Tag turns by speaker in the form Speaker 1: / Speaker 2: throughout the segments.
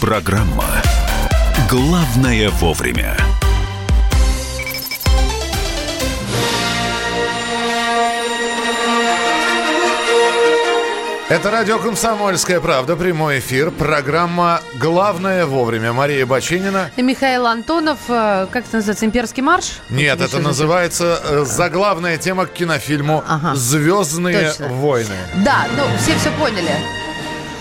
Speaker 1: Программа «Главное вовремя».
Speaker 2: Это радио «Комсомольская правда», прямой эфир, программа «Главное вовремя». Мария Бочинина.
Speaker 3: И Михаил Антонов. э, Как это называется? Имперский марш?
Speaker 2: Нет,
Speaker 3: Или
Speaker 2: это называется э, заглавная тема к кинофильму
Speaker 3: Ага.
Speaker 2: «Звездные
Speaker 3: Точно.
Speaker 2: войны».
Speaker 3: Да, ну все все поняли.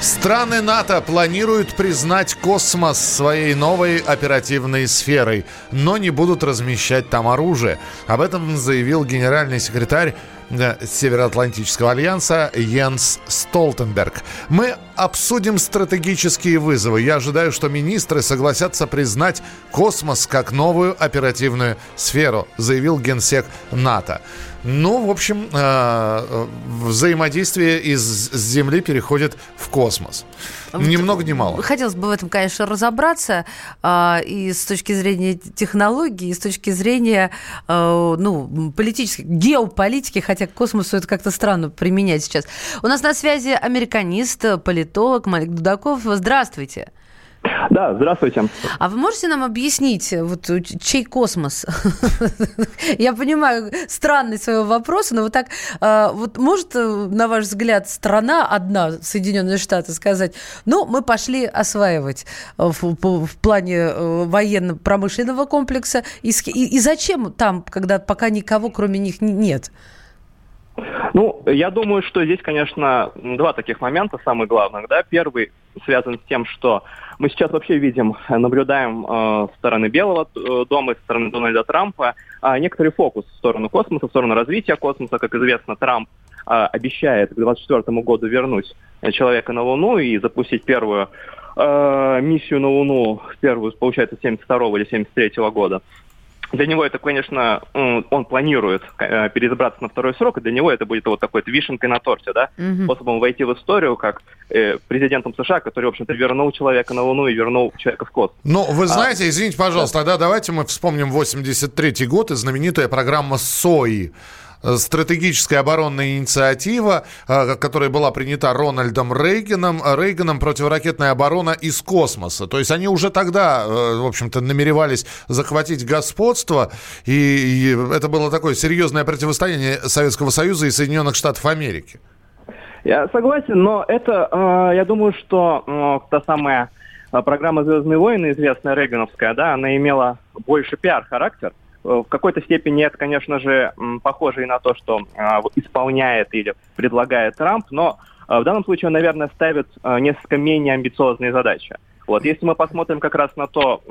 Speaker 2: Страны НАТО планируют признать космос своей новой оперативной сферой, но не будут размещать там оружие. Об этом заявил генеральный секретарь э, Североатлантического альянса Йенс Столтенберг. Мы обсудим стратегические вызовы. Я ожидаю, что министры согласятся признать космос как новую оперативную сферу, заявил генсек НАТО. Ну, в общем, э, э, взаимодействие из Земли переходит в космос. Ни много ни мало.
Speaker 3: Хотелось бы в этом, конечно, разобраться а, и с точки зрения технологий, и с точки зрения а, ну, политической, геополитики, хотя к космосу это как-то странно применять сейчас. У нас на связи американист, политолог Малик Дудаков. Здравствуйте.
Speaker 4: Да, здравствуйте.
Speaker 3: А вы можете нам объяснить, вот чей космос? Я понимаю странность своего вопроса, но вот так, э, вот может, э, на ваш взгляд, страна одна, Соединенные Штаты, сказать, ну, мы пошли осваивать э, в, по- в плане э, военно-промышленного комплекса, и, и- и зачем там, когда пока никого, кроме них, нет?
Speaker 4: Ну, я думаю, что здесь, конечно, два таких момента самых главных. Да? Первый связан с тем, что мы сейчас вообще видим, наблюдаем э, со стороны Белого э, дома, со стороны Дональда Трампа э, некоторый фокус в сторону космоса, в сторону развития космоса. Как известно, Трамп э, обещает к 2024 году вернуть э, человека на Луну и запустить первую э, миссию на Луну, первую, получается, 72 или 73 года. Для него это, конечно, он планирует э, переизбраться на второй срок, и для него это будет вот такой вишенкой на торте, да,
Speaker 3: Мгм.
Speaker 4: способом войти в историю как э, президентом США, который, в общем-то, вернул человека на Луну и вернул человека в космос.
Speaker 2: Ну, вы знаете, извините, пожалуйста, тогда давайте мы вспомним 83 год и знаменитая программа СОИ. Э, Стратегическая оборонная инициатива, э, которая была принята Рональдом Рейганом, э, Рейганом противоракетная оборона из космоса. То есть они уже тогда, в общем-то, намеревались захватить господство, и, это было такое серьезное противостояние Советского Союза и Соединенных Штатов Америки.
Speaker 4: Я согласен, но это, я думаю, что та самая программа «Звездные войны», известная Рейгановская, да, она имела больше пиар-характер. В какой-то степени это, конечно же, похоже и на то, что э, вот исполняет или предлагает Трамп, но э, в данном случае он, наверное, ставит э, несколько менее амбициозные задачи. Вот, если мы посмотрим как раз на то,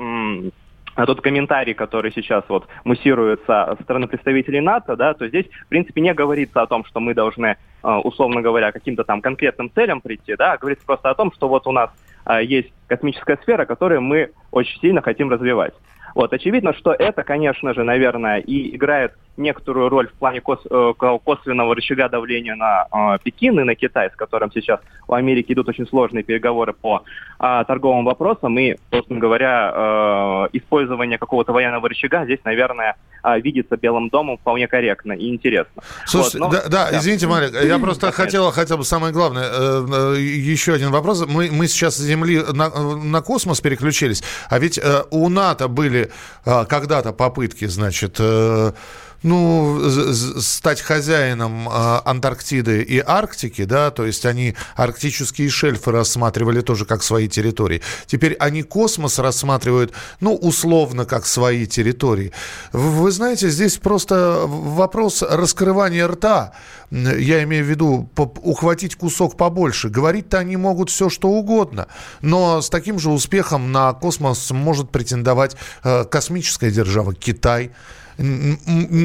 Speaker 4: на тот комментарий, который сейчас вот муссируется со стороны представителей НАТО, да, то здесь, в принципе, не говорится о том, что мы должны, э, условно говоря, каким-то там конкретным целям прийти, да, а говорится просто о том, что вот у нас э, есть космическая сфера, которую мы очень сильно хотим развивать. Вот, очевидно, что это, конечно же, наверное, и играет некоторую роль в плане кос- э, ко- косвенного рычага давления на э, Пекин и на Китай, с которым сейчас у Америки идут очень сложные переговоры по э, торговым вопросам. И, собственно говоря, э, использование какого-то военного рычага здесь, наверное, э, видится Белым домом вполне корректно и интересно.
Speaker 2: Слушайте,
Speaker 4: Вот, но-
Speaker 2: да, да, извините, Марик, я просто хотел хотя бы самое главное, еще один вопрос. Мы, мы сейчас с Земли на, на космос переключились, а ведь у НАТО были когда-то попытки, значит, ну, стать хозяином э, Антарктиды и Арктики, да, то есть они арктические шельфы рассматривали тоже как свои территории. Теперь они космос рассматривают, ну, условно, как свои территории. Вы знаете, здесь просто вопрос раскрывания рта. Я имею в виду ухватить кусок побольше. Говорить-то они могут все, что угодно. Но с таким же успехом на космос может претендовать э, космическая держава Китай.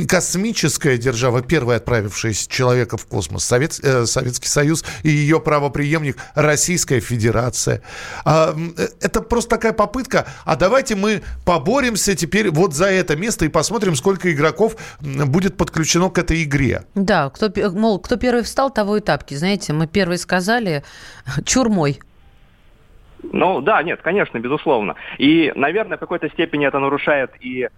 Speaker 2: Космическая держава, первая отправившая человека в космос, Совет, э, Советский Союз и ее правоприемник Российская Федерация. А, э, это просто такая попытка, а давайте мы поборемся теперь вот за это место и посмотрим, сколько игроков будет подключено к этой игре.
Speaker 3: Да, кто, мол, кто первый встал, того и тапки. Знаете, мы первые сказали, чурмой.
Speaker 4: Ну да, нет, конечно, безусловно. И, наверное, в какой-то степени это нарушает и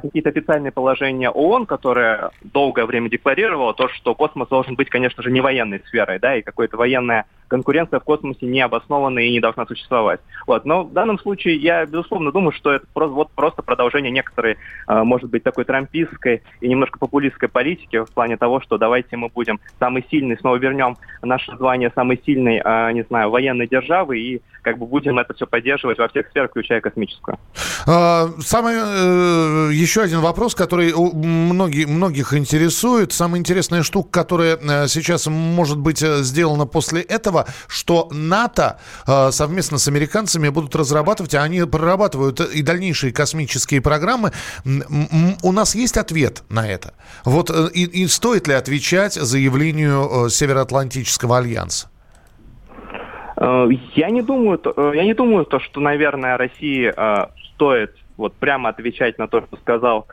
Speaker 4: какие-то официальные положения ООН, которые долгое время декларировало то, что космос должен быть, конечно же, не военной сферой, да, и какая-то военная конкуренция в космосе не обоснована и не должна существовать. Вот. Но в данном случае я, безусловно, думаю, что это просто, вот, просто продолжение некоторой, а, может быть, такой трампистской и немножко популистской политики в плане того, что давайте мы будем самый сильный, снова вернем наше звание самой сильной, а, не знаю, военной державы и как бы будем это все поддерживать во всех сферах, включая космическую.
Speaker 2: Самый э, еще один вопрос, который многие, многих интересует. Самая интересная штука, которая э, сейчас может быть э, сделана после этого, что НАТО э, совместно с американцами будут разрабатывать, а они прорабатывают и дальнейшие космические программы. У нас есть ответ на это? Вот и, и стоит ли отвечать заявлению Североатлантического альянса?
Speaker 4: Я не думаю, я не думаю, то, что, наверное, России стоит вот прямо отвечать на то, что сказал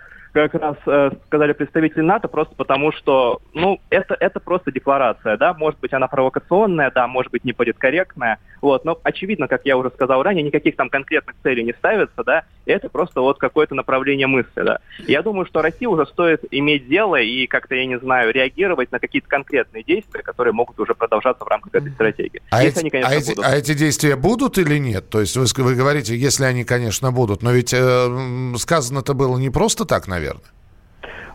Speaker 4: как раз э, сказали представители НАТО, просто потому что, ну, это, это просто декларация, да, может быть, она провокационная, да, может быть, не политкорректная, вот, но очевидно, как я уже сказал ранее, никаких там конкретных целей не ставится, да, это просто вот какое-то направление мысли, да. Я думаю, что России уже стоит иметь дело и как-то, я не знаю, реагировать на какие-то конкретные действия, которые могут уже продолжаться в рамках этой стратегии.
Speaker 2: А, эти, они, конечно, а, эти, будут. а эти действия будут или нет? То есть вы, вы говорите, если они, конечно, будут, но ведь э, сказано-то было не просто так, наверное, наверное?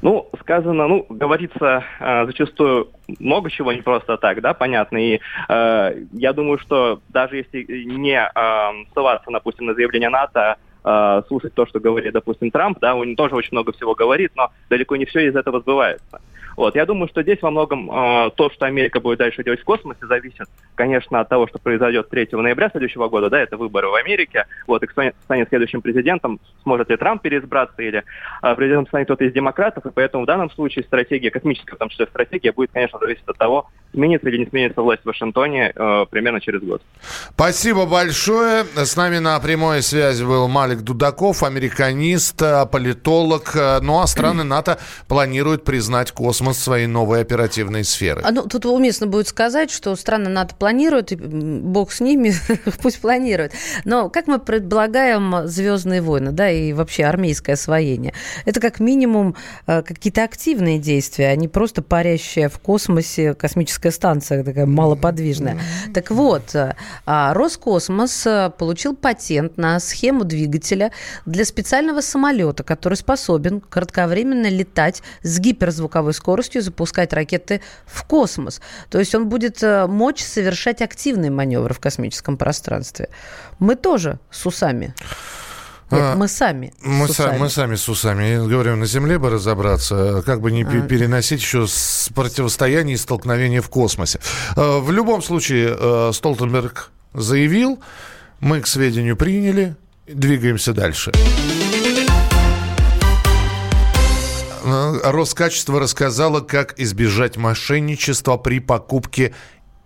Speaker 4: Ну, сказано, ну, говорится э, зачастую много чего не просто так, да, понятно. И э, я думаю, что даже если не э, ссылаться, допустим, на заявление НАТО, э, слушать то, что говорит, допустим, Трамп, да, он тоже очень много всего говорит, но далеко не все из этого сбывается. Вот. Я думаю, что здесь во многом э, то, что Америка будет дальше делать в космосе, зависит, конечно, от того, что произойдет 3 ноября следующего года, да, это выборы в Америке, вот, и кто станет следующим президентом, сможет ли Трамп переизбраться, или э, президентом станет кто-то из демократов, и поэтому в данном случае стратегия, космическая, том числе стратегия, будет, конечно, зависеть от того, сменится или не сменится власть в Вашингтоне э, примерно через год.
Speaker 2: Спасибо большое. С нами на прямой связи был Малик Дудаков, американист, э, политолог. Э, ну а страны НАТО планируют признать космос своей новой оперативной сферы.
Speaker 3: А, ну, тут уместно будет сказать, что страны НАТО планируют, и бог с ними, пусть планируют. Но как мы предполагаем «Звездные войны», да, и вообще армейское освоение, это как минимум э, какие-то активные действия, а не просто парящая в космосе космическая станция, такая малоподвижная. Так вот, а Роскосмос э, получил патент на схему двигателя для специального самолета, который способен кратковременно летать с гиперзвуковой скоростью скоростью запускать ракеты в космос. То есть он будет э, мочь совершать активные маневры в космическом пространстве. Мы тоже с усами. Нет, а, мы сами.
Speaker 2: Мы, с усами. мы сами с усами. Я говорю, на Земле бы разобраться, как бы не а. переносить еще с противостояние и столкновения в космосе. Э, в любом случае, э, Столтенберг заявил, мы к сведению приняли, двигаемся дальше. Роскачество рассказала, как избежать мошенничества при покупке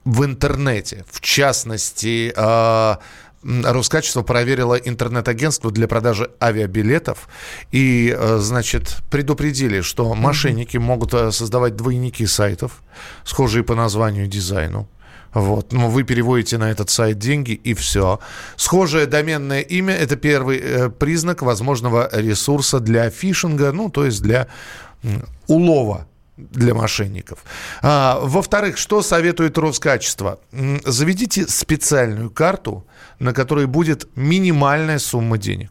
Speaker 2: в интернете. В частности, а, Роскачество проверило интернет-агентство для продажи авиабилетов и, а, значит, предупредили, что мошенники могут а, создавать двойники сайтов, схожие по названию и дизайну. Вот. Ну, вы переводите на этот сайт деньги и все. Схожее доменное имя – это первый э, признак возможного ресурса для фишинга, ну, то есть для э, улова для мошенников. А, во-вторых, что советует Роскачество? Заведите специальную карту, на которой будет минимальная сумма денег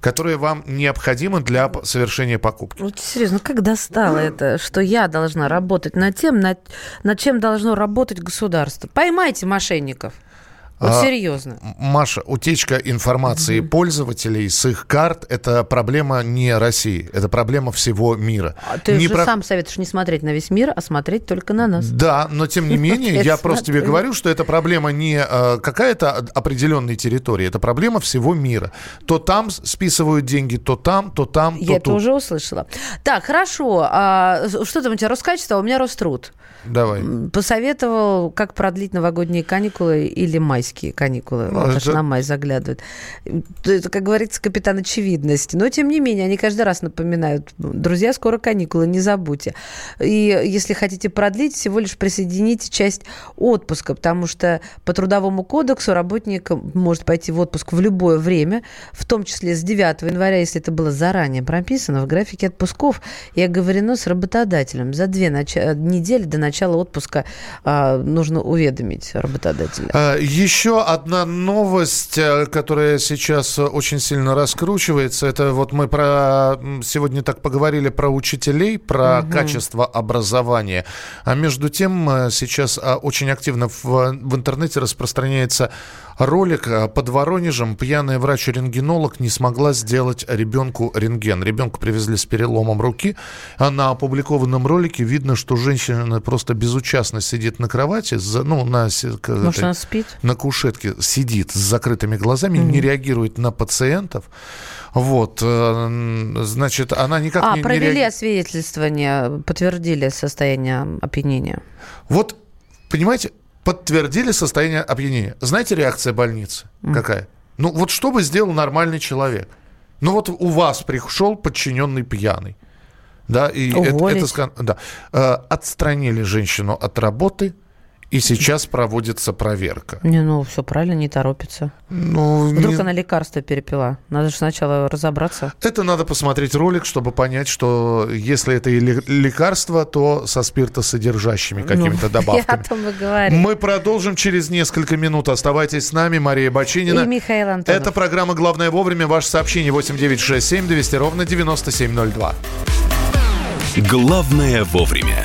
Speaker 2: которая вам необходима для совершения покупки.
Speaker 3: Вот серьезно, как достало это, что я должна работать над тем, над, над чем должно работать государство? Поймайте мошенников. Вот а, серьезно.
Speaker 2: Маша, утечка информации mm-hmm. пользователей с их карт – это проблема не России, это проблема всего мира.
Speaker 3: А ты не же про... сам советуешь не смотреть на весь мир, а смотреть только на нас.
Speaker 2: Да, но тем не менее, я просто тебе говорю, что это проблема не э, какая-то определенной территории, это проблема всего мира. То там списывают деньги, то там, то там, то
Speaker 3: Я это уже услышала. Так, хорошо. А, что там у тебя Роскачество, а у меня Роструд.
Speaker 2: Давай.
Speaker 3: Посоветовал, как продлить новогодние каникулы или майские каникулы. Ну, это... Аж на май заглядывают. Это, как говорится, капитан очевидности. Но, тем не менее, они каждый раз напоминают. Друзья, скоро каникулы, не забудьте. И если хотите продлить, всего лишь присоедините часть отпуска, потому что по Трудовому кодексу работник может пойти в отпуск в любое время, в том числе с 9 января, если это было заранее прописано в графике отпусков и оговорено с работодателем. За две нач... недели до начала начала отпуска а, нужно уведомить работодателя. А,
Speaker 2: еще одна новость, э, которая сейчас очень сильно раскручивается, это вот мы про сегодня так поговорили про учителей, про угу. качество образования, а между тем э, сейчас а, очень активно в, в интернете распространяется ролик э, под Воронежем пьяная врач-рентгенолог не смогла сделать ребенку рентген. Ребенка привезли с переломом руки, а на опубликованном ролике видно, что женщина просто безучастно сидит на кровати, ну, на,
Speaker 3: Может, этой, она спит?
Speaker 2: на кушетке, сидит с закрытыми глазами, mm-hmm. не реагирует на пациентов. Вот, э, значит, она никак
Speaker 3: а,
Speaker 2: не...
Speaker 3: А, провели
Speaker 2: реаги...
Speaker 3: освидетельствование, подтвердили состояние опьянения.
Speaker 2: Вот, понимаете, подтвердили состояние опьянения. Знаете, реакция больницы mm. какая? Ну вот что бы сделал нормальный человек? Ну вот у вас пришел подчиненный пьяный. Да, и Уволить. это, это да. Э, отстранили женщину от работы, и сейчас проводится проверка.
Speaker 3: Не, ну все правильно, не торопится. Ну, Вдруг не... она лекарство перепила. Надо же сначала разобраться.
Speaker 2: Это надо посмотреть ролик, чтобы понять, что если это и лекарство, то со спиртосодержащими ну, какими-то ну, добавками.
Speaker 3: Я о том и говорю.
Speaker 2: Мы продолжим через несколько минут. Оставайтесь с нами, Мария Бочинина.
Speaker 3: И Михаил Антонов.
Speaker 2: Это программа «Главное вовремя». Ваше сообщение 8967 200 ровно 9702.
Speaker 1: Главное вовремя.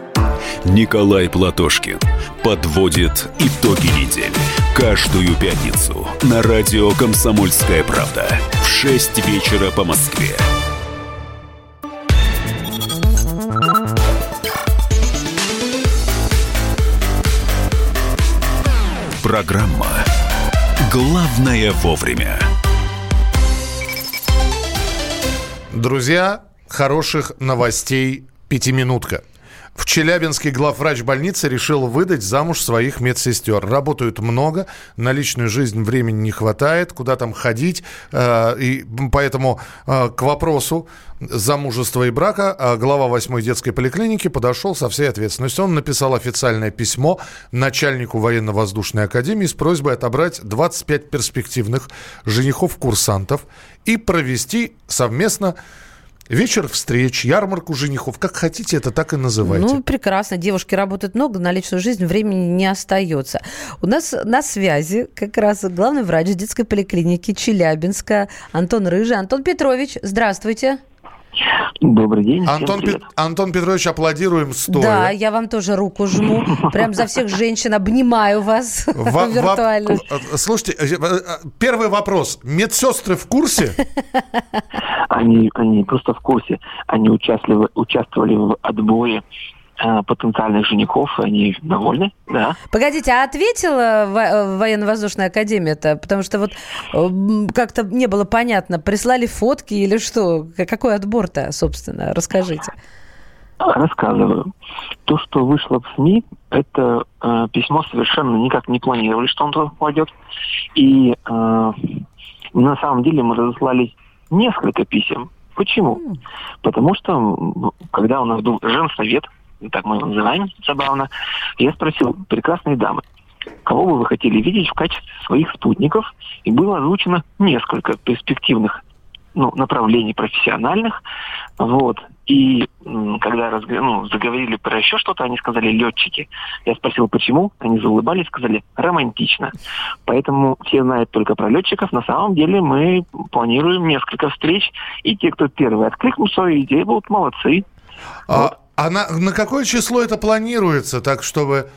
Speaker 1: Николай Платошкин подводит итоги недели. Каждую пятницу на радио «Комсомольская правда» в 6 вечера по Москве. Программа «Главное вовремя».
Speaker 2: Друзья, хороших новостей «Пятиминутка». В Челябинске главврач больницы решил выдать замуж своих медсестер. Работают много, на личную жизнь времени не хватает, куда там ходить. Э, и поэтому э, к вопросу замужества и брака э, глава 8 детской поликлиники подошел со всей ответственностью. Он написал официальное письмо начальнику военно-воздушной академии с просьбой отобрать 25 перспективных женихов-курсантов и провести совместно Вечер встреч, ярмарку женихов, как хотите, это так и называйте.
Speaker 3: Ну, прекрасно. Девушки работают много, на личную жизнь времени не остается. У нас на связи как раз главный врач детской поликлиники Челябинска Антон Рыжий. Антон Петрович, здравствуйте.
Speaker 5: Добрый день.
Speaker 2: Антон, Пет... Антон Петрович, аплодируем стоя.
Speaker 3: Да, я вам тоже руку жму. Прям за всех женщин обнимаю вас виртуально.
Speaker 2: Слушайте, э, э, первый вопрос. Медсестры в курсе?
Speaker 5: Они, они просто в курсе. Они участвовали, участвовали в отборе Э, потенциальных женихов, они довольны, да.
Speaker 3: Погодите, а ответила э, военно-воздушная академия-то? Потому что вот э, как-то не было понятно, прислали фотки или что? Какой отбор-то, собственно? Расскажите.
Speaker 5: Рассказываю. То, что вышло в СМИ, это э, письмо совершенно никак не планировали, что он туда попадет. И э, на самом деле мы разослали несколько писем. Почему? Потому что, когда у нас был женсовет, так мы его называем, забавно, я спросил, прекрасные дамы, кого бы вы хотели видеть в качестве своих спутников, и было озвучено несколько перспективных ну, направлений профессиональных. Вот. И когда разг... ну, заговорили про еще что-то, они сказали летчики. Я спросил, почему. Они заулыбались, сказали романтично. Поэтому все знают только про летчиков. На самом деле мы планируем несколько встреч. И те, кто первый откликнул свою идею, будут молодцы.
Speaker 2: А, вот. А на, на какое число это планируется, так чтобы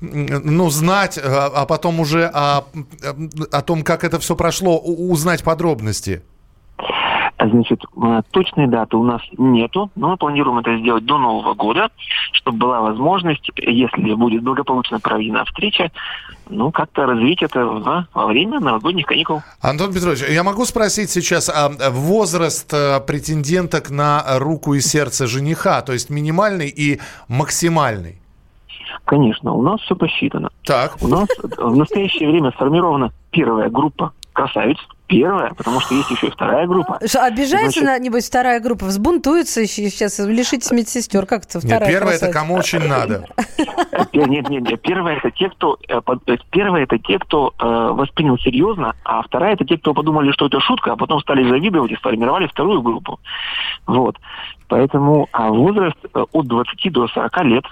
Speaker 2: ну, знать, а, а потом уже о, о том, как это все прошло, узнать подробности?
Speaker 5: Значит, э, точной даты у нас нету, но мы планируем это сделать до Нового года, чтобы была возможность, если будет благополучно проведена встреча, ну, как-то развить это во, во время новогодних каникул.
Speaker 2: Антон Петрович, я могу спросить сейчас а возраст э, претенденток на руку и сердце жениха, то есть минимальный и максимальный?
Speaker 5: Конечно, у нас все посчитано.
Speaker 2: Так.
Speaker 5: У нас в настоящее время сформирована первая группа красавиц, первая, потому что есть еще и вторая группа.
Speaker 3: Что, обижается, Значит... нибудь, вторая группа? Взбунтуется сейчас, лишитесь медсестер. Как это вторая
Speaker 2: Нет, первая это кому очень надо.
Speaker 5: Нет, нет, нет. Первая это те, кто, э, э, первая это те, кто э, воспринял серьезно, а вторая это те, кто подумали, что это шутка, а потом стали завидовать и сформировали вторую группу. Вот. Поэтому а возраст от 20 до 40 лет.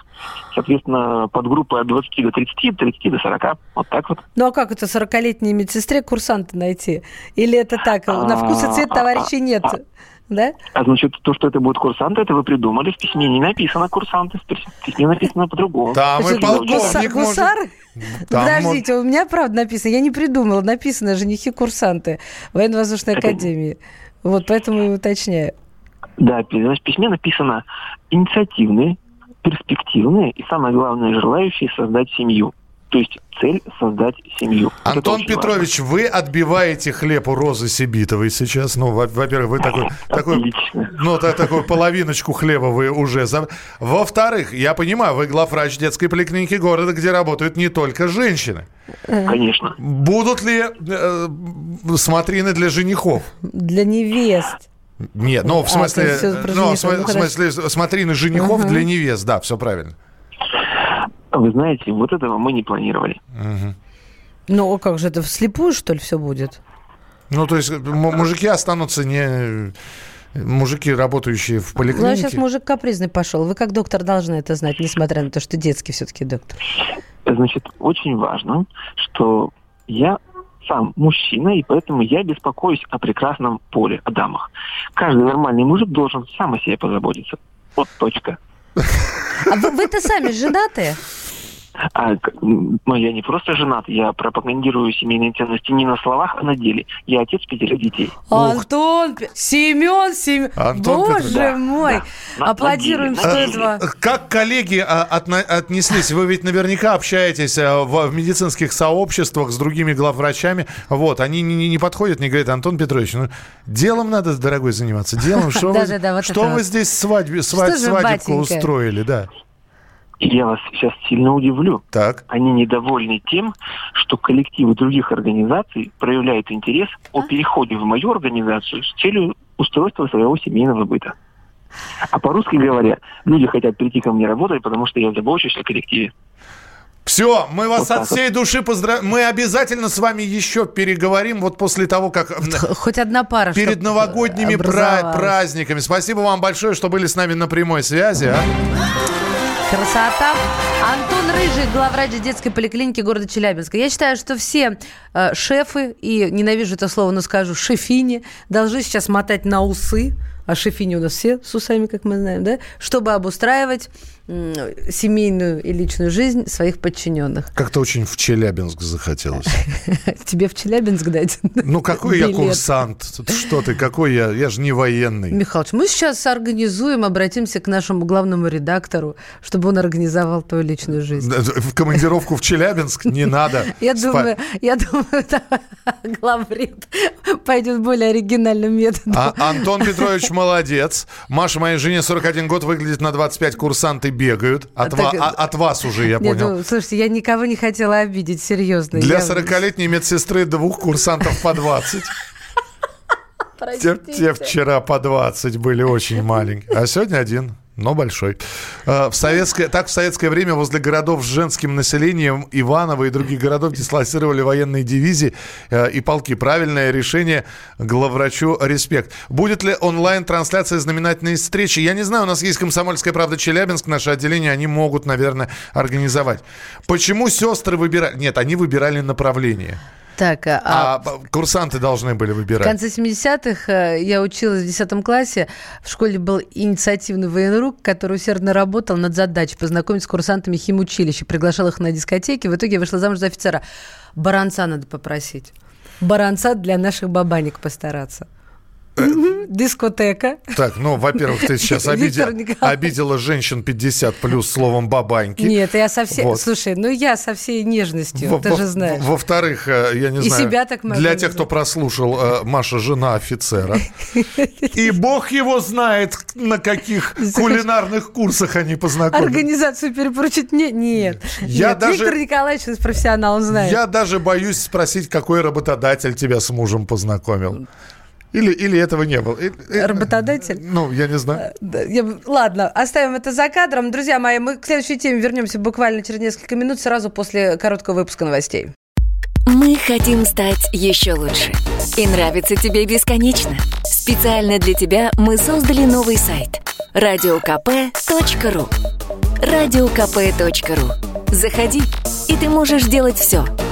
Speaker 5: Соответственно, подгруппа от 20 до 30, 30 до 40. Вот так вот.
Speaker 3: Ну а как это 40-летней медсестре курсанта найти? Или это так, на вкус и цвет а, товарищей а, нет? Да?
Speaker 5: А значит, то, что это будет курсанты, это вы придумали. В письме не написано курсанты, в письме написано по-другому.
Speaker 2: Там и полковник
Speaker 3: Гусар? Подождите, у меня правда написано, я не придумала, написано женихи-курсанты военно-воздушной академии. Вот поэтому и уточняю.
Speaker 5: Да, значит, в письме написано инициативные, перспективные и, самое главное, желающие создать семью. То есть цель создать семью.
Speaker 2: Антон Петрович, важно. вы отбиваете хлеб у Розы Сибитовой сейчас. Ну, во-первых, вы такой, такой, ну, такую половиночку хлеба вы уже... За... Во-вторых, я понимаю, вы главврач детской поликлиники города, где работают не только женщины.
Speaker 5: Конечно.
Speaker 2: Будут ли э, смотрины для женихов?
Speaker 3: Для невест.
Speaker 2: Нет, ну, в а, смысле, а, ну, в смысле, смотрины женихов угу. для невест, да, все правильно.
Speaker 5: Вы знаете, вот этого мы не планировали.
Speaker 3: Угу. Ну, а как же это, вслепую, что ли, все будет?
Speaker 2: Ну, то есть мужики останутся не... Мужики, работающие в поликлинике. Ну, а
Speaker 3: сейчас мужик капризный пошел. Вы как доктор должны это знать, несмотря на то, что детский все-таки доктор.
Speaker 5: Значит, очень важно, что я сам мужчина, и поэтому я беспокоюсь о прекрасном поле, о дамах. Каждый нормальный мужик должен сам о себе позаботиться. Вот точка.
Speaker 3: А вы, вы-то сами женатые?
Speaker 5: А, ну, я не просто женат, я пропагандирую семейные ценности не на словах, а на деле. Я отец пятерых детей.
Speaker 3: Антон, Семен, Семен, Антон боже Петр... мой, да. аплодируем стоит
Speaker 2: Как коллеги а, отнеслись? Вы ведь наверняка общаетесь а, в, в медицинских сообществах с другими главврачами. Вот, они не, не подходят, не говорят, Антон Петрович, ну, делом надо, дорогой, заниматься. Делом, что вы, что вы здесь свадьбу, свадебку устроили, да?
Speaker 5: Я вас сейчас сильно удивлю.
Speaker 2: Так.
Speaker 5: Они недовольны тем, что коллективы других организаций проявляют интерес а? о переходе в мою организацию с целью устройства своего семейного быта. А по-русски говоря, люди хотят прийти ко мне работать, потому что я забочусь о коллективе.
Speaker 2: Все, мы вас вот от всей вот. души поздравляем. Мы обязательно с вами еще переговорим вот после того, как...
Speaker 3: Хоть одна пара.
Speaker 2: Перед новогодними праздниками. Спасибо вам большое, что были с нами на прямой связи. А?
Speaker 3: Красота. Антон Рыжий, главврач детской поликлиники города Челябинска. Я считаю, что все э, шефы, и ненавижу это слово, но скажу, шефини, должны сейчас мотать на усы, а шефини у нас все с усами, как мы знаем, да, чтобы обустраивать семейную и личную жизнь своих подчиненных.
Speaker 2: Как-то очень в Челябинск захотелось.
Speaker 3: Тебе в Челябинск дать?
Speaker 2: Ну, какой я курсант? Что ты, какой я? Я же не военный.
Speaker 3: Михалыч, мы сейчас организуем, обратимся к нашему главному редактору, чтобы он организовал твою личную жизнь.
Speaker 2: В командировку в Челябинск не надо.
Speaker 3: Я думаю, я думаю, главред пойдет более оригинальным методом.
Speaker 2: А Антон Петрович молодец. Маша, моей жене 41 год, выглядит на 25 курсанты бегают. От, так, ва- от вас уже, я понял.
Speaker 3: Ну, слушайте, я никого не хотела обидеть, серьезно.
Speaker 2: Для я... 40-летней медсестры двух курсантов по 20. Те, те вчера по 20 были очень маленькие. А сегодня один. Но большой. А, в советское, так в советское время возле городов с женским населением Иваново и других городов дислоцировали военные дивизии э, и полки. Правильное решение главврачу респект. Будет ли онлайн-трансляция знаменательной встречи? Я не знаю, у нас есть «Комсомольская правда» Челябинск, наше отделение, они могут, наверное, организовать. Почему сестры выбирали? Нет, они выбирали направление.
Speaker 3: Так, а,
Speaker 2: а курсанты должны были выбирать.
Speaker 3: В конце 70-х э, я училась в 10 классе. В школе был инициативный военрук, который усердно работал над задачей познакомить с курсантами химучилища. Приглашал их на дискотеки. В итоге я вышла замуж за офицера. Баранца надо попросить. Баранца для наших бабанек постараться. Дискотека.
Speaker 2: Так, ну, во-первых, ты сейчас обидел, обидела женщин 50 плюс словом бабаньки.
Speaker 3: Нет, я совсем... Вот. Слушай, ну я со всей нежностью, во, ты же знаешь.
Speaker 2: Во-вторых, э, я не
Speaker 3: И
Speaker 2: знаю...
Speaker 3: себя так
Speaker 2: Для тех, кто прослушал, э, Маша жена офицера. И бог его знает, на каких кулинарных курсах они познакомились.
Speaker 3: Организацию перепоручить мне? Нет.
Speaker 2: Я
Speaker 3: Нет,
Speaker 2: даже...
Speaker 3: Виктор Николаевич профессионал, он знает.
Speaker 2: Я даже боюсь спросить, какой работодатель тебя с мужем познакомил. Или, или этого не было?
Speaker 3: Работодатель?
Speaker 2: Ну, я не знаю.
Speaker 3: Я, ладно, оставим это за кадром. Друзья мои, мы к следующей теме вернемся буквально через несколько минут, сразу после короткого выпуска новостей.
Speaker 6: Мы хотим стать еще лучше. И нравится тебе бесконечно. Специально для тебя мы создали новый сайт – радиокп.ру радиокп.ру Заходи, и ты можешь делать все –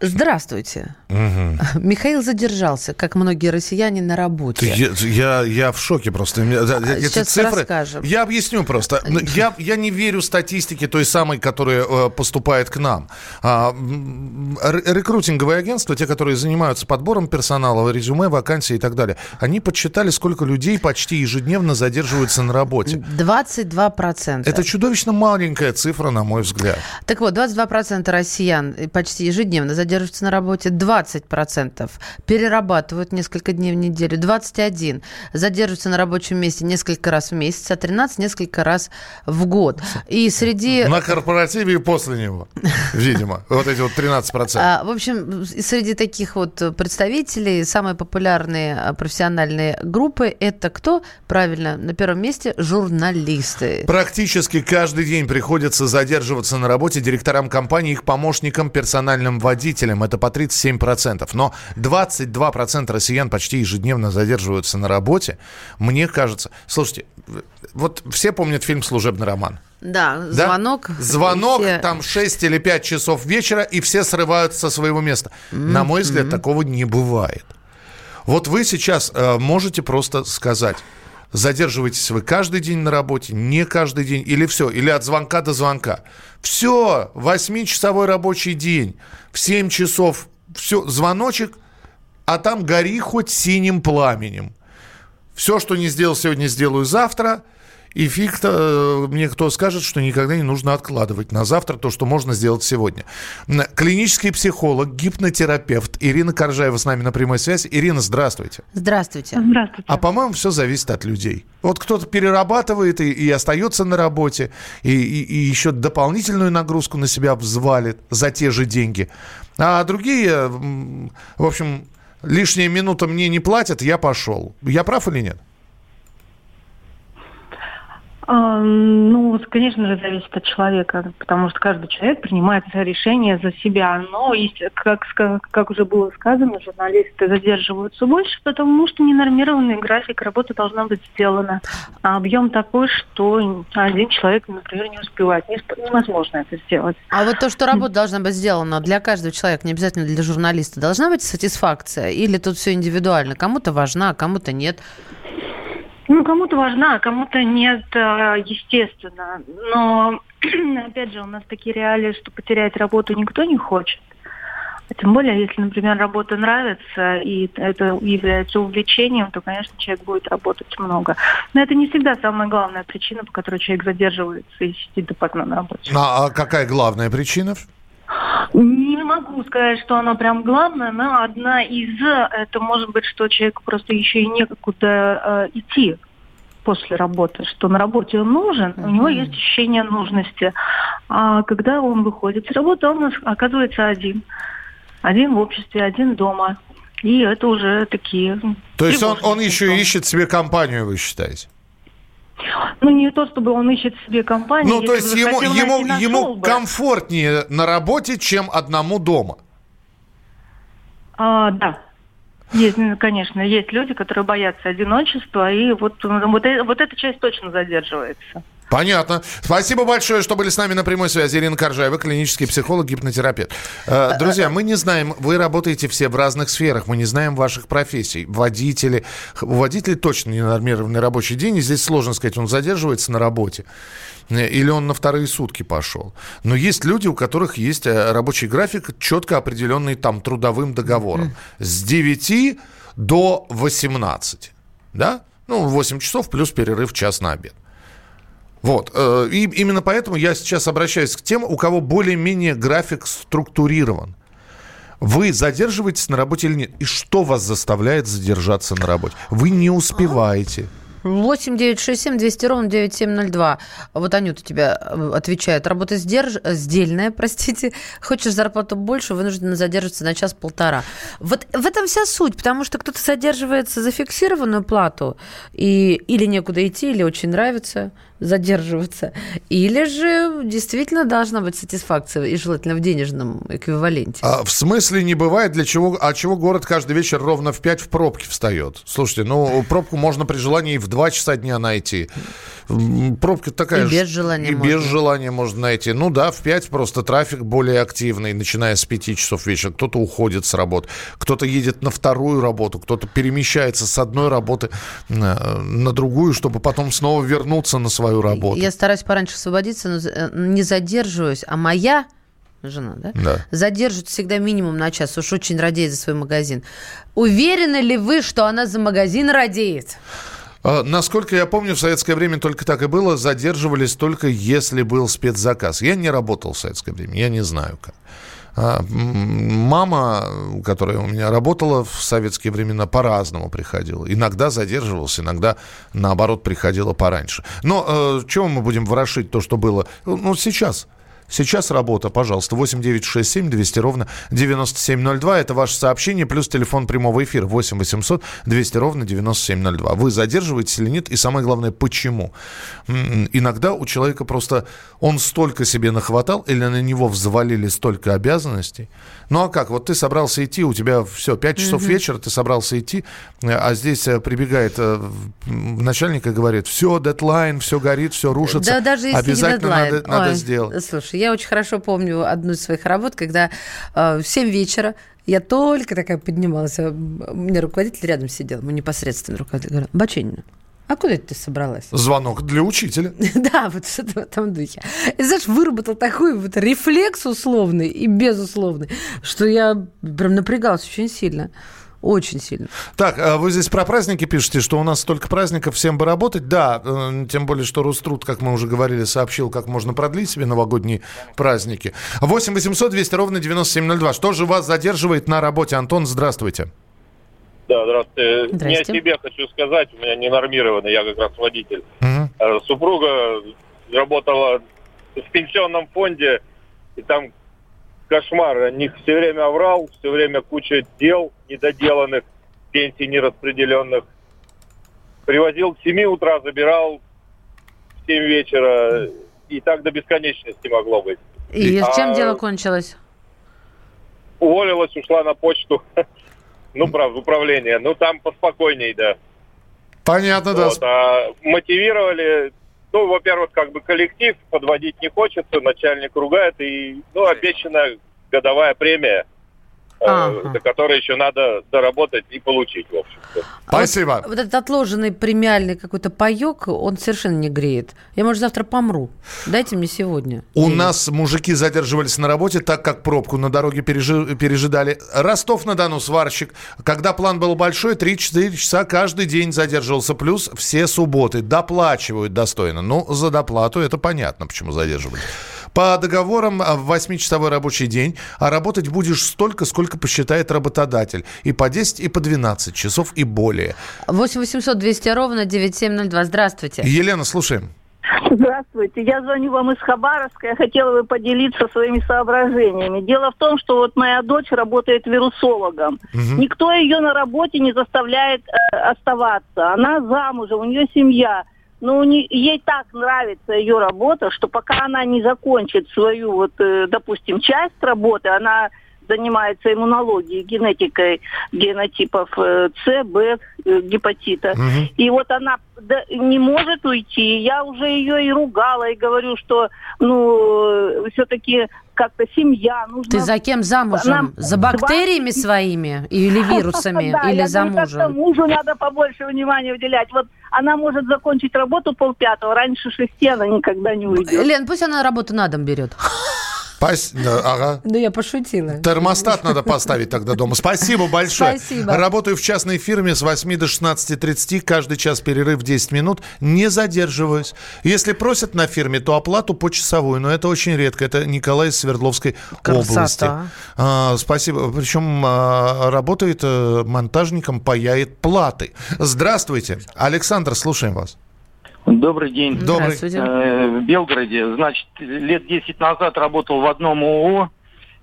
Speaker 3: Здравствуйте. Угу. Михаил задержался, как многие россияне, на работе.
Speaker 2: Я, я, я в шоке просто.
Speaker 3: Сейчас
Speaker 2: цифры...
Speaker 3: расскажем.
Speaker 2: Я объясню просто. Я, я не верю статистике той самой, которая э, поступает к нам. А, рекрутинговые агентства, те, которые занимаются подбором персонала, резюме, вакансии и так далее, они подсчитали, сколько людей почти ежедневно задерживаются на работе.
Speaker 3: 22%.
Speaker 2: Это чудовищно маленькая цифра, на мой взгляд.
Speaker 3: Так вот, 22% россиян почти ежедневно задерживаются на работе 20%, перерабатывают несколько дней в неделю 21%, задерживаются на рабочем месте несколько раз в месяц, а 13 несколько раз в год. И среди...
Speaker 2: На корпоративе и после него, видимо, вот эти вот 13%.
Speaker 3: А, в общем, среди таких вот представителей самые популярные а, профессиональные группы – это кто? Правильно, на первом месте – журналисты.
Speaker 2: Практически каждый день приходится задерживаться на работе директорам компании, их помощникам, персональным водителям, водителям это по 37%. Но 22% россиян почти ежедневно задерживаются на работе. Мне кажется... Слушайте, вот все помнят фильм «Служебный роман».
Speaker 3: Да, звонок.
Speaker 2: Да? Звонок, все... там 6 или 5 часов вечера, и все срываются со своего места. Mm-hmm. На мой взгляд, такого не бывает. Вот вы сейчас э, можете просто сказать, задерживаетесь вы каждый день на работе, не каждый день, или все, или от звонка до звонка. Все, восьмичасовой рабочий день, в 7 часов, все, звоночек, а там гори хоть синим пламенем. Все, что не сделал сегодня, сделаю завтра – и фиг-то мне кто скажет, что никогда не нужно откладывать на завтра то, что можно сделать сегодня. Клинический психолог, гипнотерапевт Ирина Коржаева с нами на прямой связи. Ирина, здравствуйте.
Speaker 3: Здравствуйте.
Speaker 7: Здравствуйте.
Speaker 2: А по-моему, все зависит от людей. Вот кто-то перерабатывает и, и остается на работе, и, и, и еще дополнительную нагрузку на себя взвалит за те же деньги. А другие, в общем, лишняя минута мне не платят, я пошел. Я прав или нет?
Speaker 7: Ну, конечно же, зависит от человека, потому что каждый человек принимает решение за себя. Но, как, как уже было сказано, журналисты задерживаются больше, потому что ненормированный график работы должна быть сделана. А объем такой, что один человек, например, не успевает. Невозможно это сделать.
Speaker 3: А вот то, что работа должна быть сделана для каждого человека, не обязательно для журналиста, должна быть сатисфакция? Или тут все индивидуально? Кому-то важна, а кому-то нет?
Speaker 7: Ну, кому-то важна, а кому-то нет, э, естественно. Но, опять же, у нас такие реалии, что потерять работу никто не хочет. Тем более, если, например, работа нравится и это является увлечением, то, конечно, человек будет работать много. Но это не всегда самая главная причина, по которой человек задерживается и сидит допоздна на работе.
Speaker 2: А, а какая главная причина?
Speaker 7: Не могу сказать, что она прям главная, но одна из это может быть, что человеку просто еще и некуда э, идти после работы, что на работе он нужен, у него есть ощущение нужности. А когда он выходит с работы, он оказывается один. Один в обществе, один дома. И это уже такие...
Speaker 2: То есть он, он еще ищет себе компанию, вы считаете?
Speaker 7: Ну, не то, чтобы он ищет себе компанию.
Speaker 2: Ну, то есть ему, ему, ему бы. комфортнее на работе, чем одному дома?
Speaker 7: А, да. Есть, ну, конечно, есть люди, которые боятся одиночества, и вот, вот, э, вот эта часть точно задерживается.
Speaker 2: Понятно. Спасибо большое, что были с нами на прямой связи. Ирина Коржаева, клинический психолог, гипнотерапевт. Э, друзья, мы не знаем, вы работаете все в разных сферах, мы не знаем ваших профессий. Водители, у водителей точно не нормированный рабочий день, и здесь сложно сказать, он задерживается на работе э, или он на вторые сутки пошел. Но есть люди, у которых есть э, рабочий график, четко определенный там трудовым договором. С 9 до 18. Да? Ну, 8 часов плюс перерыв час на обед. Вот. Э, и именно поэтому я сейчас обращаюсь к тем, у кого более-менее график структурирован. Вы задерживаетесь на работе или нет? И что вас заставляет задержаться на работе? Вы не успеваете.
Speaker 3: 8 9 6 7 200 ровно 9702. Вот Анюта тебя э, отвечает. Работа сдерж... сдельная, простите. Хочешь зарплату больше, вынуждена задерживаться на час-полтора. Вот в этом вся суть, потому что кто-то задерживается за фиксированную плату, и или некуда идти, или очень нравится задерживаться. Или же действительно должна быть сатисфакция, и желательно в денежном эквиваленте.
Speaker 2: А, в смысле не бывает? Для чего? А чего город каждый вечер ровно в 5 в пробке встает? Слушайте, ну пробку можно при желании в 2 часа дня найти. Пробка такая...
Speaker 3: И без желания
Speaker 2: И
Speaker 3: можно.
Speaker 2: без желания можно найти. Ну да, в 5 просто трафик более активный, начиная с 5 часов вечера. Кто-то уходит с работы, кто-то едет на вторую работу, кто-то перемещается с одной работы на, э, на другую, чтобы потом снова вернуться на свою работу.
Speaker 3: Я стараюсь пораньше освободиться, но э, не задерживаюсь. А моя жена, да?
Speaker 2: Да.
Speaker 3: Задержит всегда минимум на час. Уж очень радеет за свой магазин. Уверены ли вы, что она за магазин радеет?
Speaker 2: А, насколько я помню, в советское время только так и было. Задерживались только если был спецзаказ. Я не работал в советское время, я не знаю как. А, мама, которая у меня работала в советские времена, по-разному приходила. Иногда задерживалась, иногда, наоборот, приходила пораньше. Но э, чего мы будем ворошить то, что было? Ну, сейчас – Сейчас работа, пожалуйста, 8 9 6 7 200 ровно 9702. Это ваше сообщение, плюс телефон прямого эфира 8 800 200 ровно 9702. Вы задерживаетесь или нет? И самое главное, почему? Иногда у человека просто он столько себе нахватал или на него взвалили столько обязанностей. Ну а как? Вот ты собрался идти, у тебя все, 5 часов mm-hmm. вечера, ты собрался идти, а здесь э, прибегает э, начальник и говорит, все, дедлайн, все горит, все рушится.
Speaker 3: Да, даже если
Speaker 2: Обязательно
Speaker 3: не
Speaker 2: надо, надо сделать.
Speaker 3: Слушай, я очень хорошо помню одну из своих работ, когда э, в 7 вечера я только такая поднималась, у меня руководитель рядом сидел, мой непосредственный руководитель, говорит, Баченина, а куда ты собралась?
Speaker 2: Звонок для учителя.
Speaker 3: да, вот в этом духе. И, знаешь, выработал такой вот рефлекс условный и безусловный, что я прям напрягалась очень сильно. Очень сильно.
Speaker 2: Так, а вы здесь про праздники пишете, что у нас столько праздников, всем бы работать. Да, э, тем более, что Руструд, как мы уже говорили, сообщил, как можно продлить себе новогодние праздники. 8 800 200 ровно 9702. Что же вас задерживает на работе? Антон, здравствуйте.
Speaker 8: Да, здравствуйте. здравствуйте. Не о себе хочу сказать, у меня ненормированный, я как раз водитель. Угу. Супруга работала в пенсионном фонде, и там кошмар. О них все время оврал, все время куча дел недоделанных, пенсий нераспределенных. Привозил к 7 утра, забирал в 7 вечера. И так до бесконечности могло быть.
Speaker 3: И а чем дело кончилось?
Speaker 8: Уволилась, ушла на почту. Ну, правда, управление. Ну, там поспокойней, да.
Speaker 2: Понятно, да.
Speaker 8: Вот, а мотивировали ну, во-первых, как бы коллектив подводить не хочется, начальник ругает, и, ну, обещана годовая премия. Ага. до которой еще надо доработать и получить, в общем-то.
Speaker 2: Спасибо.
Speaker 3: Вот, вот этот отложенный премиальный какой-то паек, он совершенно не греет. Я, может, завтра помру. Дайте мне сегодня.
Speaker 2: У денег. нас мужики задерживались на работе, так как пробку на дороге пережи, пережидали. Ростов-на-Дону сварщик. Когда план был большой, 3-4 часа каждый день задерживался. Плюс все субботы. Доплачивают достойно. Ну, за доплату это понятно, почему задерживались. По договорам а, в 8-часовой рабочий день, а работать будешь столько, сколько посчитает работодатель. И по 10, и по 12 часов, и более.
Speaker 3: 8 800 200 ровно 9702. Здравствуйте.
Speaker 2: Елена, слушаем.
Speaker 9: Здравствуйте. Я звоню вам из Хабаровска. Я хотела бы поделиться своими соображениями. Дело в том, что вот моя дочь работает вирусологом. Угу. Никто ее на работе не заставляет э, оставаться. Она замужем, у нее семья. Ну, не, ей так нравится ее работа, что пока она не закончит свою, вот, э, допустим, часть работы, она занимается иммунологией, генетикой генотипов э, С, Б, э, гепатита. Угу. И вот она да, не может уйти. Я уже ее и ругала, и говорю, что, ну, все-таки как-то семья. Нужно...
Speaker 3: Ты за кем замужем? Нам... За бактериями своими или вирусами?
Speaker 9: Да,
Speaker 3: или за мужем?
Speaker 9: мужу надо побольше внимания уделять. Вот она может закончить работу полпятого, раньше шести она никогда не уйдет.
Speaker 3: Лен, пусть она работу на дом берет.
Speaker 2: Пас... Ага.
Speaker 3: Да я пошутила.
Speaker 2: Термостат надо поставить тогда дома. Спасибо большое.
Speaker 3: Спасибо.
Speaker 2: Работаю в частной фирме с 8 до 16.30. Каждый час перерыв 10 минут. Не задерживаюсь. Если просят на фирме, то оплату почасовую. Но это очень редко. Это Николай из Свердловской Красота. области. А, спасибо. Причем а, работает а, монтажником, паяет платы. Здравствуйте. Александр, слушаем вас.
Speaker 10: Добрый день. Добрый. Э, в Белгороде. Значит, лет 10 назад работал в одном ООО,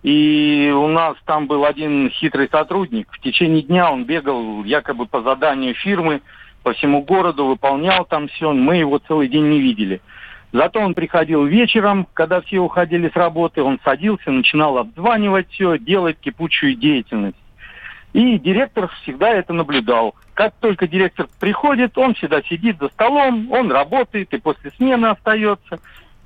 Speaker 10: и у нас там был один хитрый сотрудник. В течение дня он бегал якобы по заданию фирмы по всему городу, выполнял там все. Мы его целый день не видели. Зато он приходил вечером, когда все уходили с работы, он садился, начинал обзванивать все, делать кипучую деятельность. И директор всегда это наблюдал. Как только директор приходит, он всегда сидит за столом, он работает и после смены остается.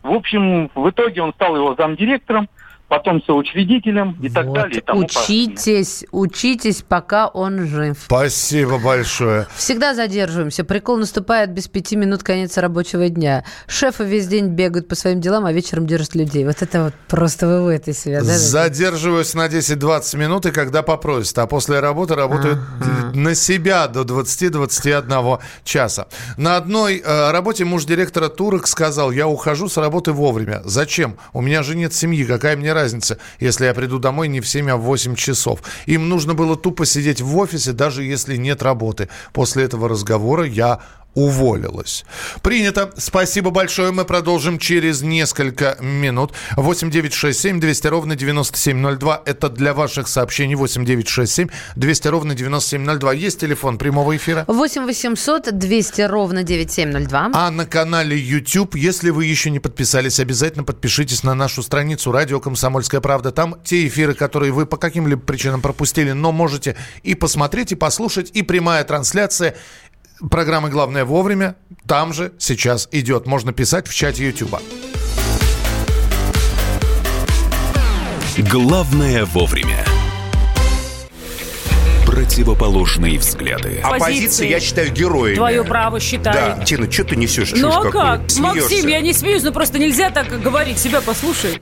Speaker 10: В общем, в итоге он стал его замдиректором потом соучредителем и так далее. И
Speaker 3: тому учитесь, подобное. учитесь, пока он жив.
Speaker 2: Спасибо большое.
Speaker 3: Всегда задерживаемся. Прикол наступает без пяти минут конец рабочего дня. Шефы весь день бегают по своим делам, а вечером держат людей. Вот это вот просто выводите себя. Да?
Speaker 2: Задерживаюсь на 10-20 минут, и когда попросят. А после работы работают ага. на себя до 20-21 часа. На одной э, работе муж директора турок сказал, я ухожу с работы вовремя. Зачем? У меня же нет семьи. Какая мне разница? Разница, если я приду домой не в 7, а в 8 часов. Им нужно было тупо сидеть в офисе, даже если нет работы. После этого разговора я уволилась. Принято. Спасибо большое. Мы продолжим через несколько минут. 8 9 6 7 200 ровно 9702. Это для ваших сообщений. 8 9 6 7 200 ровно 9702. Есть телефон прямого эфира?
Speaker 3: 8 800 200 ровно 9702.
Speaker 2: А на канале YouTube, если вы еще не подписались, обязательно подпишитесь на нашу страницу «Радио Комсомольская правда». Там те эфиры, которые вы по каким-либо причинам пропустили, но можете и посмотреть, и послушать, и прямая трансляция Программа «Главное вовремя» там же сейчас идет. Можно писать в чате Ютуба.
Speaker 1: Главное вовремя. Противоположные взгляды.
Speaker 11: Оппозиция, я считаю, героями.
Speaker 12: Твое право считаю.
Speaker 11: Да, Тина, что ты несешь?
Speaker 12: Ну а как? Смеешься. Максим, я не смеюсь, но просто нельзя так говорить. Себя послушай.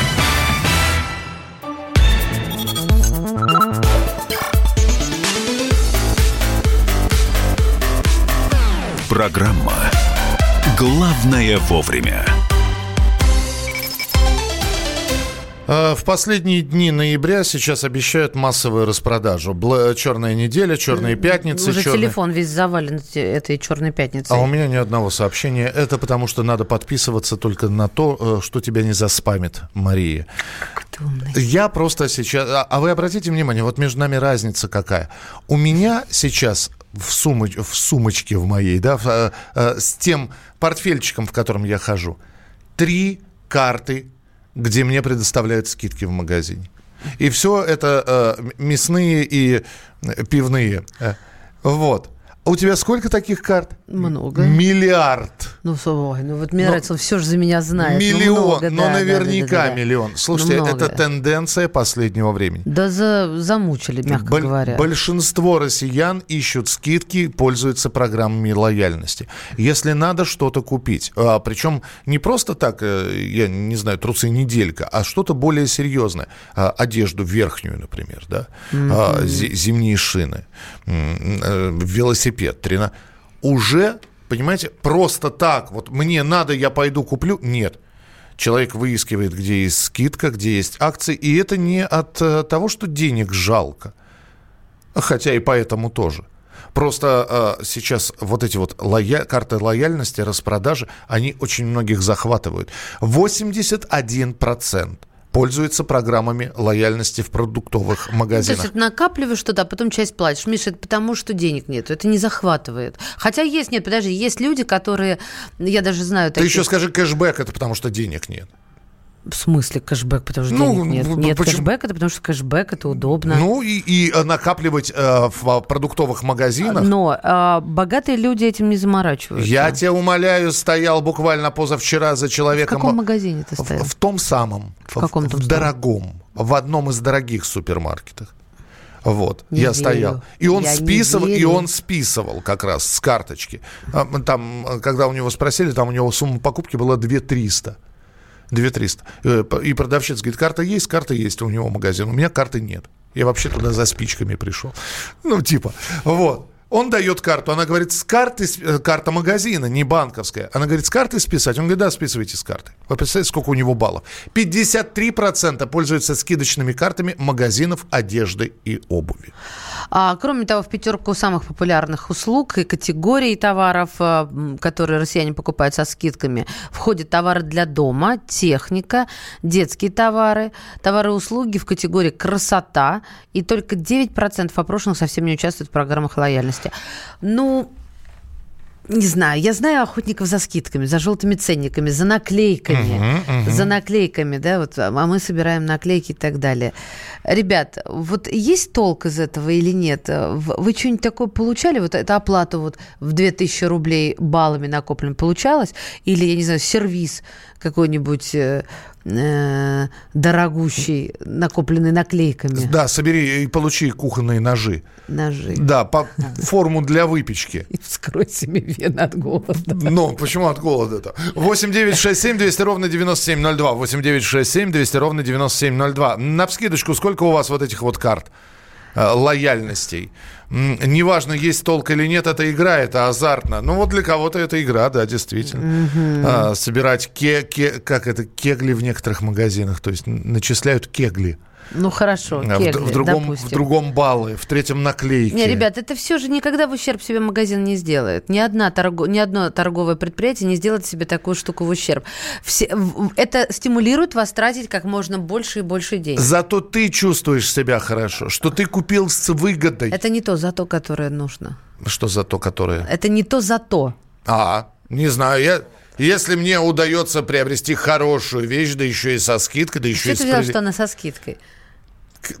Speaker 1: Программа «Главное вовремя».
Speaker 2: А, в последние дни ноября сейчас обещают массовую распродажу. Бла- черная неделя, черные пятницы.
Speaker 3: Уже
Speaker 2: черные...
Speaker 3: телефон весь завален этой черной пятницей.
Speaker 2: А у меня ни одного сообщения. Это потому, что надо подписываться только на то, э, что тебя не заспамит, Мария.
Speaker 3: Как.
Speaker 2: Я просто сейчас... А, а вы обратите внимание, вот между нами разница какая. У меня сейчас в, сумоч... в сумочке в моей, да, в, э, э, с тем портфельчиком, в котором я хожу, три карты где мне предоставляют скидки в магазине. И все это э, мясные и пивные. Э, вот. А у тебя сколько таких карт?
Speaker 3: Много.
Speaker 2: Миллиард.
Speaker 3: Ну, ой, ну вот мне но, нравится, он все же за меня знает.
Speaker 2: Ну, миллион,
Speaker 3: ну, много,
Speaker 2: но
Speaker 3: да,
Speaker 2: наверняка
Speaker 3: да, да, да,
Speaker 2: миллион. Слушайте,
Speaker 3: ну,
Speaker 2: это тенденция последнего времени.
Speaker 3: Да за, замучили, мягко
Speaker 2: Боль,
Speaker 3: говоря.
Speaker 2: Большинство россиян ищут скидки, пользуются программами лояльности. Если надо что-то купить, а, причем не просто так, э, я не знаю, трусы неделька, а что-то более серьезное. А, одежду верхнюю, например, да, mm-hmm. а, зимние шины, э, велосипед, тренажер уже, понимаете, просто так, вот мне надо, я пойду куплю, нет. Человек выискивает, где есть скидка, где есть акции, и это не от э, того, что денег жалко, хотя и поэтому тоже. Просто э, сейчас вот эти вот лоя... карты лояльности, распродажи, они очень многих захватывают. 81% пользуется программами лояльности в продуктовых магазинах.
Speaker 3: Ну, то есть накапливаешь что-то, а потом часть платишь. Миша, это потому, что денег нет. Это не захватывает. Хотя есть, нет, подожди, есть люди, которые, я даже знаю...
Speaker 2: Таких... Ты еще скажи кэшбэк, это потому, что денег нет.
Speaker 3: В смысле кэшбэк, потому что ну, денег нет? Нет, почему? кэшбэк это потому что кэшбэк это удобно.
Speaker 2: Ну и, и э, накапливать э, в продуктовых магазинах.
Speaker 3: Но э, богатые люди этим не заморачиваются.
Speaker 2: Я тебя умоляю, стоял буквально позавчера за человеком.
Speaker 3: В каком магазине ты стоял?
Speaker 2: В, в том самом. В каком В, в дорогом. В одном из дорогих супермаркетов. Вот, не я верю. стоял. И он я списывал, и он списывал как раз с карточки. А, там, когда у него спросили, там у него сумма покупки была 2 300. 2 300. Э, и продавщица говорит, карта есть, карта есть у него магазин. У меня карты нет. Я вообще туда за спичками пришел. Ну, типа, вот. Он дает карту, она говорит, с карты, э, карта магазина, не банковская. Она говорит, с карты списать? Он говорит, да, списывайте с карты. Вы представляете, сколько у него баллов? 53% пользуются скидочными картами магазинов одежды и обуви.
Speaker 3: А, кроме того, в пятерку самых популярных услуг и категорий товаров, э, которые россияне покупают со скидками, входят товары для дома, техника, детские товары, товары и услуги в категории красота, и только 9% опрошенных совсем не участвуют в программах лояльности. Ну, не знаю, я знаю охотников за скидками, за желтыми ценниками, за наклейками, uh-huh, uh-huh. за наклейками, да, вот, а мы собираем наклейки и так далее. Ребят, вот есть толк из этого или нет? Вы что-нибудь такое получали? Вот эту оплату вот в 2000 рублей баллами накоплен получалось? Или, я не знаю, сервис какой-нибудь э, дорогущий, накопленный наклейками.
Speaker 2: Да, собери и получи кухонные ножи.
Speaker 3: Ножи.
Speaker 2: Да, по форму для выпечки.
Speaker 3: И вскрой себе вены от голода.
Speaker 2: Ну, почему от голода-то? 8 9 6 7 200 ровно 9702. 8 9 6 7 200 ровно 9702. На вскидочку, сколько у вас вот этих вот карт? Э, лояльностей. Неважно, есть толк или нет, это игра, это азартно. Ну вот для кого-то это игра, да, действительно. Mm-hmm. А, собирать ке, ке, как это, кегли в некоторых магазинах, то есть начисляют кегли.
Speaker 3: Ну хорошо, кегли,
Speaker 2: в, в, другом, в другом баллы, в третьем наклейки.
Speaker 3: Не, ребят, это все же никогда в ущерб себе магазин не сделает. Ни, одна торго, ни одно торговое предприятие не сделает себе такую штуку в ущерб. Все, это стимулирует вас тратить как можно больше и больше денег.
Speaker 2: Зато ты чувствуешь себя хорошо, что ты купил с выгодой.
Speaker 3: Это не то зато, которое нужно.
Speaker 2: Что зато, которое?
Speaker 3: Это не то зато.
Speaker 2: А, не знаю, я... Если мне удается приобрести хорошую вещь, да еще и со скидкой, да еще
Speaker 3: что
Speaker 2: и...
Speaker 3: Что ты взял, что она со скидкой?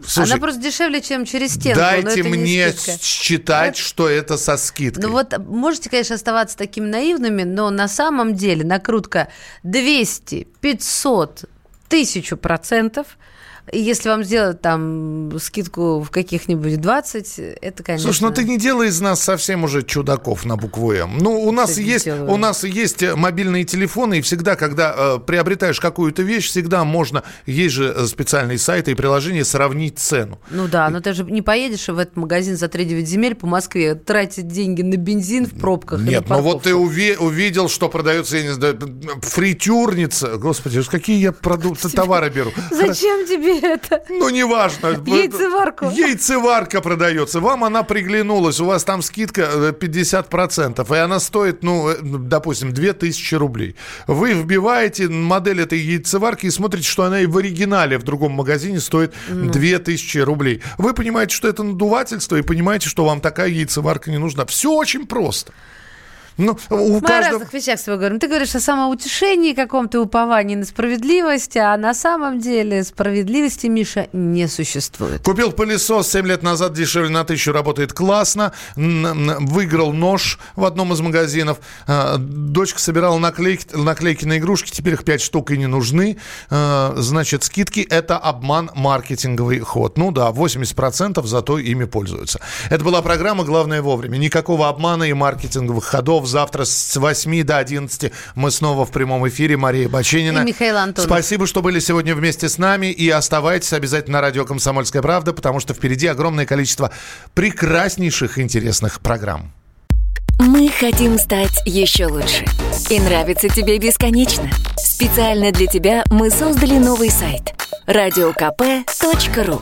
Speaker 3: Слушай, Она просто дешевле, чем через стенку.
Speaker 2: Дайте мне считать, что это со скидкой.
Speaker 3: Ну вот можете, конечно, оставаться такими наивными, но на самом деле накрутка 200, 500, тысячу процентов И если вам сделать там скидку в каких-нибудь 20, это, конечно...
Speaker 2: Слушай, ну ты не делай из нас совсем уже чудаков на букву М. Ну, у нас, есть, у нас есть мобильные телефоны, и всегда, когда э, приобретаешь какую-то вещь, всегда можно, есть же э, специальные сайты и приложения, сравнить цену.
Speaker 3: Ну да, но ты же не поедешь в этот магазин за 3-9 земель по Москве, тратить деньги на бензин в пробках.
Speaker 2: Нет, ну вот ты уви- увидел, что продается, я не знаю, фритюрница. Господи, какие я продукты, товары беру.
Speaker 3: Зачем тебе это?
Speaker 2: Ну, неважно.
Speaker 3: Яйцеварку.
Speaker 2: Яйцеварка продается. Вам она приглянулась. У вас там скидка 50%. Э, и она стоит, ну, э, допустим, 2000 рублей. Вы вбиваете модель этой яйцеварки и смотрите, что она и в оригинале в другом магазине стоит ну. 2000 рублей. Вы понимаете, что это надувательство и понимаете, что вам такая яйцеварка не нужна. Все очень просто.
Speaker 3: Ну, у Мы каждого... о разных вещах с тобой говорим. Ты говоришь о самоутешении, каком-то уповании на справедливость, а на самом деле справедливости, Миша, не существует.
Speaker 2: Купил пылесос 7 лет назад, дешевле на тысячу, работает классно. Выиграл нож в одном из магазинов. А, дочка собирала наклейки, наклейки на игрушки, теперь их 5 штук и не нужны. А, значит, скидки – это обман, маркетинговый ход. Ну да, 80% зато ими пользуются. Это была программа «Главное вовремя». Никакого обмана и маркетинговых ходов Завтра с 8 до 11 мы снова в прямом эфире. Мария Баченина.
Speaker 3: И Михаил Антонов.
Speaker 2: Спасибо, что были сегодня вместе с нами. И оставайтесь обязательно на радио «Комсомольская правда», потому что впереди огромное количество прекраснейших интересных программ.
Speaker 6: Мы хотим стать еще лучше. И нравится тебе бесконечно. Специально для тебя мы создали новый сайт – радиокп.ру